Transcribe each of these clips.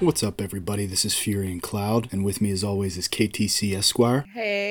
What's up, everybody? This is Furion Cloud, and with me, as always, is KTC Esquire. Hey.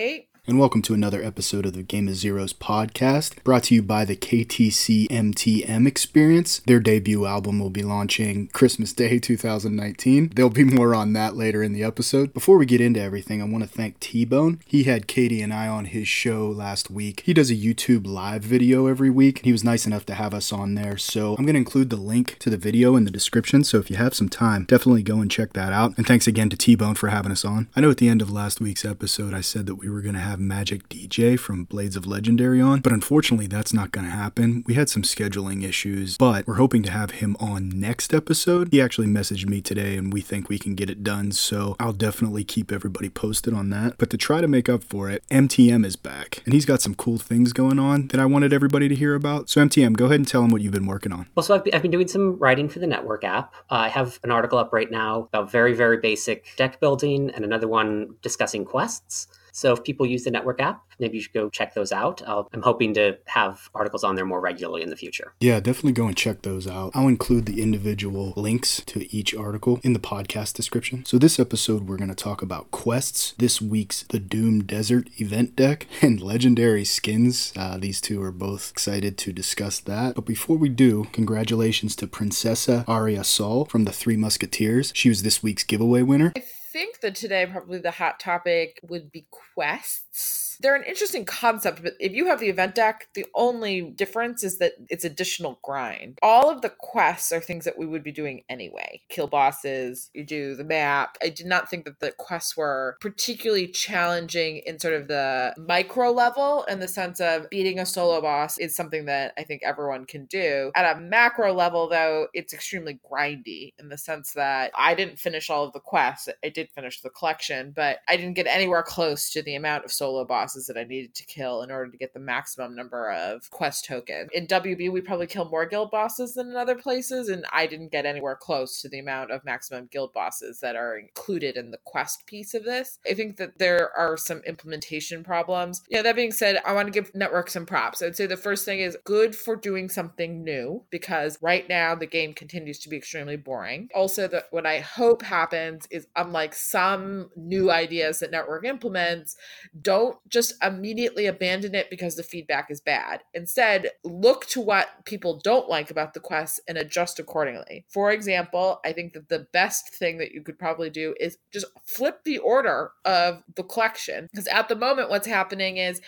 And welcome to another episode of the Game of Zeros podcast, brought to you by the KTC MTM Experience. Their debut album will be launching Christmas Day 2019. There'll be more on that later in the episode. Before we get into everything, I want to thank T Bone. He had Katie and I on his show last week. He does a YouTube live video every week. He was nice enough to have us on there, so I'm going to include the link to the video in the description. So if you have some time, definitely go and check that out. And thanks again to T Bone for having us on. I know at the end of last week's episode, I said that we were going to have Magic DJ from Blades of Legendary on, but unfortunately, that's not going to happen. We had some scheduling issues, but we're hoping to have him on next episode. He actually messaged me today, and we think we can get it done, so I'll definitely keep everybody posted on that. But to try to make up for it, MTM is back, and he's got some cool things going on that I wanted everybody to hear about. So, MTM, go ahead and tell him what you've been working on. Well, so I've I've been doing some writing for the network app. Uh, I have an article up right now about very, very basic deck building, and another one discussing quests. So if people use the network app, maybe you should go check those out. i am hoping to have articles on there more regularly in the future. Yeah, definitely go and check those out. I'll include the individual links to each article in the podcast description. So this episode, we're going to talk about quests. This week's the Doom Desert event deck and legendary skins. Uh, these two are both excited to discuss that. But before we do, congratulations to Princessa Arya Sol from the Three Musketeers. She was this week's giveaway winner think that today probably the hot topic would be quests they're an interesting concept, but if you have the event deck, the only difference is that it's additional grind. All of the quests are things that we would be doing anyway. Kill bosses, you do the map. I did not think that the quests were particularly challenging in sort of the micro level in the sense of beating a solo boss is something that I think everyone can do. At a macro level, though, it's extremely grindy in the sense that I didn't finish all of the quests. I did finish the collection, but I didn't get anywhere close to the amount of solo bosses bosses that I needed to kill in order to get the maximum number of quest tokens. In WB, we probably kill more guild bosses than in other places, and I didn't get anywhere close to the amount of maximum guild bosses that are included in the quest piece of this. I think that there are some implementation problems. You know, that being said, I want to give network some props. I'd say the first thing is good for doing something new because right now the game continues to be extremely boring. Also, what I hope happens is unlike some new ideas that network implements, don't just just immediately abandon it because the feedback is bad. Instead, look to what people don't like about the quest and adjust accordingly. For example, I think that the best thing that you could probably do is just flip the order of the collection. Because at the moment, what's happening is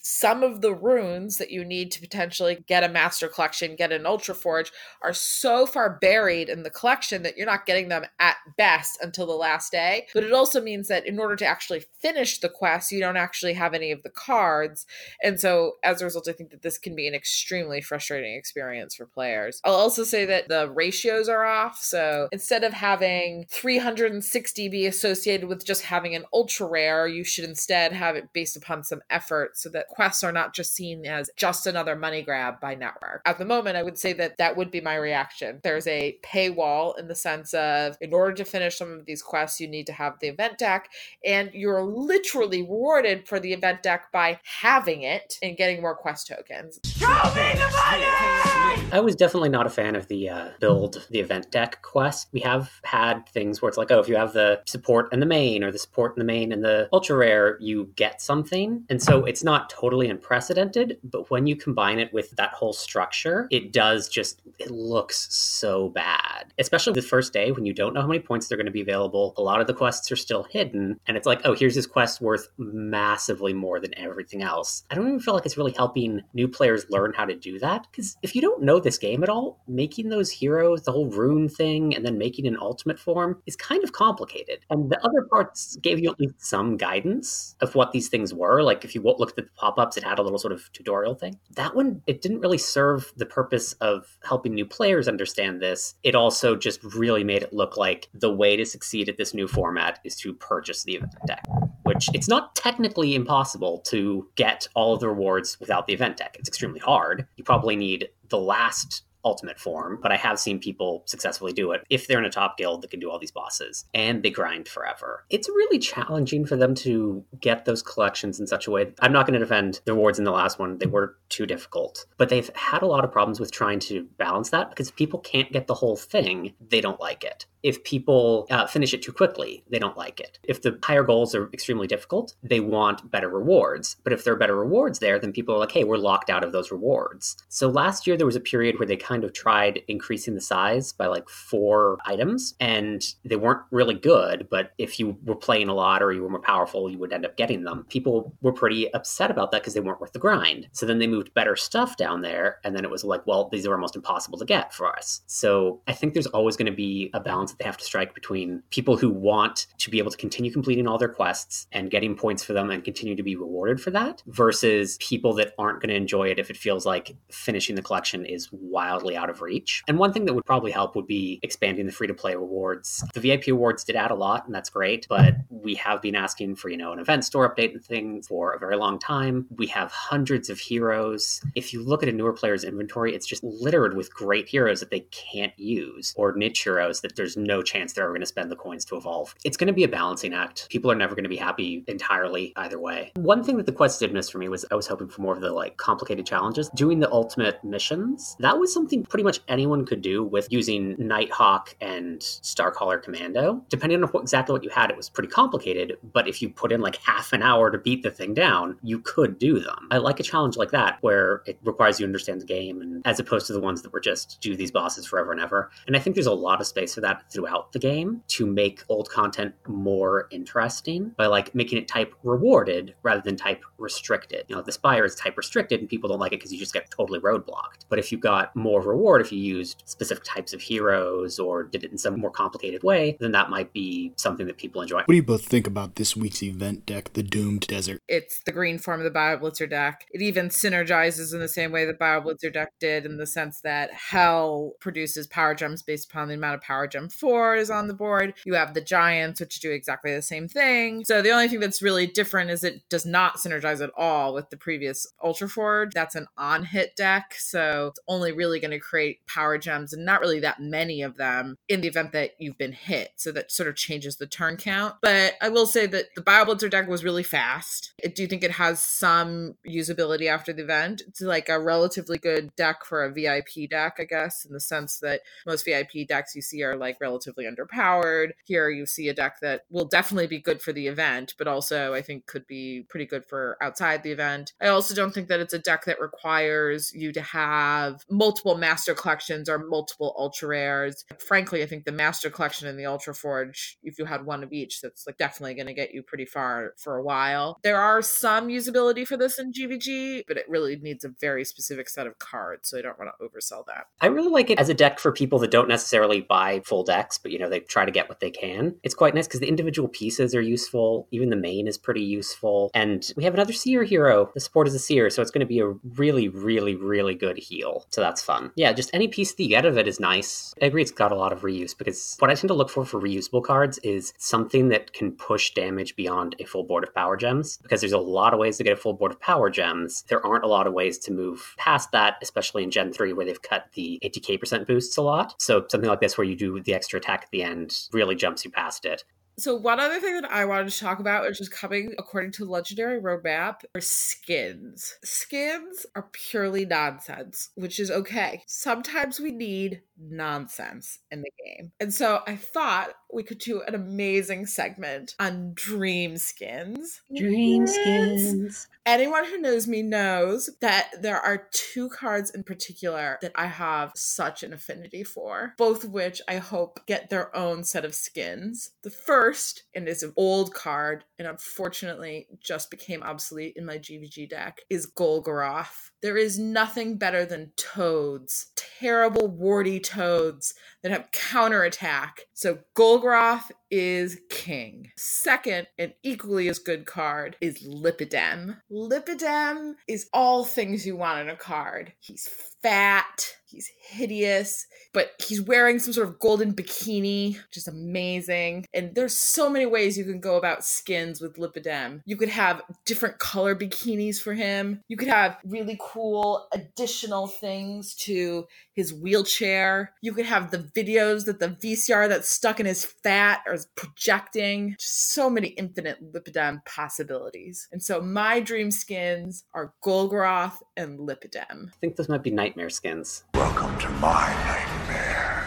some of the runes that you need to potentially get a master collection, get an ultra forge, are so far buried in the collection that you're not getting them at best until the last day. But it also means that in order to actually finish the quest, you don't actually have any of the cards. And so as a result, I think that this can be an extremely frustrating experience for players. I'll also say that the ratios are off. So instead of having 360 be associated with just having an ultra rare, you should instead have it based upon some effort so that that quests are not just seen as just another money grab by network. At the moment, I would say that that would be my reaction. There's a paywall in the sense of in order to finish some of these quests, you need to have the event deck, and you're literally rewarded for the event deck by having it and getting more quest tokens. Show me the money! I was definitely not a fan of the uh, build the event deck quest. We have had things where it's like, oh, if you have the support and the main, or the support and the main and the ultra rare, you get something. And so it's not totally unprecedented, but when you combine it with that whole structure, it does just, it looks so bad. Especially the first day when you don't know how many points they're going to be available. A lot of the quests are still hidden, and it's like, oh, here's this quest worth massively more than everything else. I don't even feel like it's really helping new players learn how to do that. Because if you don't know this game at all, making those heroes, the whole rune thing, and then making an ultimate form is kind of complicated. And the other parts gave you at least some guidance of what these things were. Like if you looked at the pop-ups it had a little sort of tutorial thing. That one it didn't really serve the purpose of helping new players understand this. It also just really made it look like the way to succeed at this new format is to purchase the event deck which it's not technically impossible to get all of the rewards without the event deck. It's extremely hard. You probably need the last ultimate form, but I have seen people successfully do it. If they're in a top guild that can do all these bosses and they grind forever, it's really challenging for them to get those collections in such a way. I'm not going to defend the rewards in the last one, they were too difficult, but they've had a lot of problems with trying to balance that because if people can't get the whole thing, they don't like it. If people uh, finish it too quickly, they don't like it. If the higher goals are extremely difficult, they want better rewards. But if there are better rewards there, then people are like, hey, we're locked out of those rewards. So last year, there was a period where they kind of tried increasing the size by like four items, and they weren't really good. But if you were playing a lot or you were more powerful, you would end up getting them. People were pretty upset about that because they weren't worth the grind. So then they moved better stuff down there, and then it was like, well, these are almost impossible to get for us. So I think there's always going to be a balance that they have to strike between people who want to be able to continue completing all their quests and getting points for them and continue to be rewarded for that versus people that aren't going to enjoy it if it feels like finishing the collection is wildly out of reach. And one thing that would probably help would be expanding the free to play rewards. The VIP awards did add a lot, and that's great, but we have been asking for, you know, an event store update and things for a very long time. We have hundreds of heroes. If you look at a newer player's inventory, it's just littered with great heroes that they can't use or niche heroes that there's no chance they're ever going to spend the coins to evolve. It's going to be a balancing act. People are never going to be happy entirely either way. One thing that the quest did miss for me was I was hoping for more of the like complicated challenges. Doing the ultimate missions, that was something pretty much anyone could do with using Nighthawk and Starcaller Commando. Depending on what, exactly what you had, it was pretty complicated, but if you put in like half an hour to beat the thing down, you could do them. I like a challenge like that where it requires you to understand the game and as opposed to the ones that were just do these bosses forever and ever. And I think there's a lot of space for that throughout the game to make old content more interesting by like making it type rewarded rather than type restricted. You know, the Spire is type restricted and people don't like it because you just get totally roadblocked. But if you got more reward if you used specific types of heroes or did it in some more complicated way, then that might be something that people enjoy. What do you both think about this week's event deck, the Doomed Desert? It's the green form of the Bioblitzer deck. It even synergizes in the same way the Bioblitzer deck did in the sense that Hell produces power gems based upon the amount of power gem 4 is on the board. You have the Giants, which do exactly the same thing. So the only thing that's really different is it does not synergize at all with the previous Ultra Forge. That's an on hit deck. So it's only really going to create power gems and not really that many of them in the event that you've been hit. So that sort of changes the turn count. But I will say that the Bioblitzer deck was really fast. I do think it has some usability after the event. It's like a relatively good deck for a VIP deck, I guess, in the sense that most VIP decks you see are like relatively underpowered. Here you see a deck that will definitely be good for the event, but also I think could be pretty good for outside the event. I also don't think that it's a deck that requires you to have multiple master collections or multiple ultra rares. Frankly, I think the master collection and the ultra forge, if you had one of each, that's like definitely going to get you pretty far for a while. There are some usability for this in GVG, but it really needs a very specific set of cards, so I don't want to oversell that. I really like it as a deck for people that don't necessarily buy full decks, but you know, they try to get what they can. It's quite nice because the individual pieces are useful. Even the main is pretty useful. And we have another seer hero. The support is a seer, so it's going to be a really, really, really good heal. So that's fun. Um, yeah, just any piece that you get of it is nice. I agree it's got a lot of reuse because what I tend to look for for reusable cards is something that can push damage beyond a full board of power gems because there's a lot of ways to get a full board of power gems. There aren't a lot of ways to move past that, especially in Gen 3 where they've cut the 80k percent boosts a lot. So something like this where you do the extra attack at the end really jumps you past it. So one other thing that I wanted to talk about, which is coming according to Legendary Roadmap, are skins. Skins are purely nonsense, which is okay. Sometimes we need nonsense in the game. And so I thought we could do an amazing segment on dream skins. Dream skins. Anyone who knows me knows that there are two cards in particular that I have such an affinity for, both of which I hope get their own set of skins. The first, and is an old card, and unfortunately just became obsolete in my GVG deck, is Golgoroth. There is nothing better than toads, terrible warty toads that have counterattack. So Golgoroth is king. Second, an equally as good card is Lipidem. Lipidem is all things you want in a card. He's fat, he's hideous, but he's wearing some sort of golden bikini, which is amazing. And there's so many ways you can go about skins with Lipidem. You could have different color bikinis for him. You could have really cool additional things to his wheelchair. You could have the videos that the VCR that's stuck in his fat or is projecting. Just so many infinite Lipidem possibilities. And so my dream skins are Golgoroth and Lipidem. I think this might be nightmare skins. Welcome to my nightmare.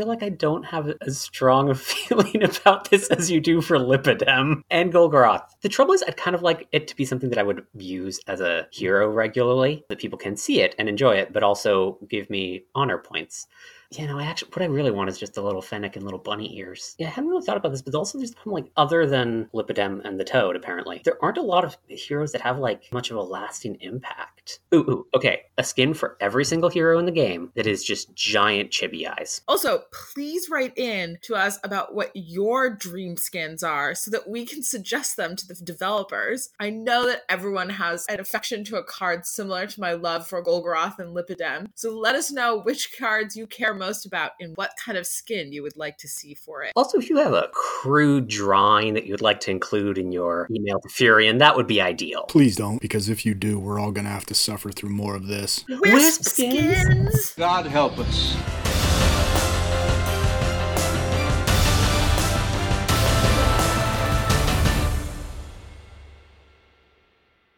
Feel like I don't have as strong a feeling about this as you do for Lipidem and Golgoroth. The trouble is, I'd kind of like it to be something that I would use as a hero regularly, that people can see it and enjoy it, but also give me honor points. You know, I actually, what I really want is just a little fennec and little bunny ears. Yeah, I hadn't really thought about this, but also there's like other than Lipidem and the Toad. Apparently, there aren't a lot of heroes that have like much of a lasting impact. Ooh, ooh, okay, a skin for every single hero in the game that is just giant chibi eyes. Also, please write in to us about what your dream skins are so that we can suggest them to the developers. I know that everyone has an affection to a card similar to my love for Golgoroth and Lipidem. So let us know which cards you care most about and what kind of skin you would like to see for it. Also, if you have a crude drawing that you'd like to include in your email to Furion, that would be ideal. Please don't, because if you do, we're all going to have to suffer through more of this. Wisp skins! God help us.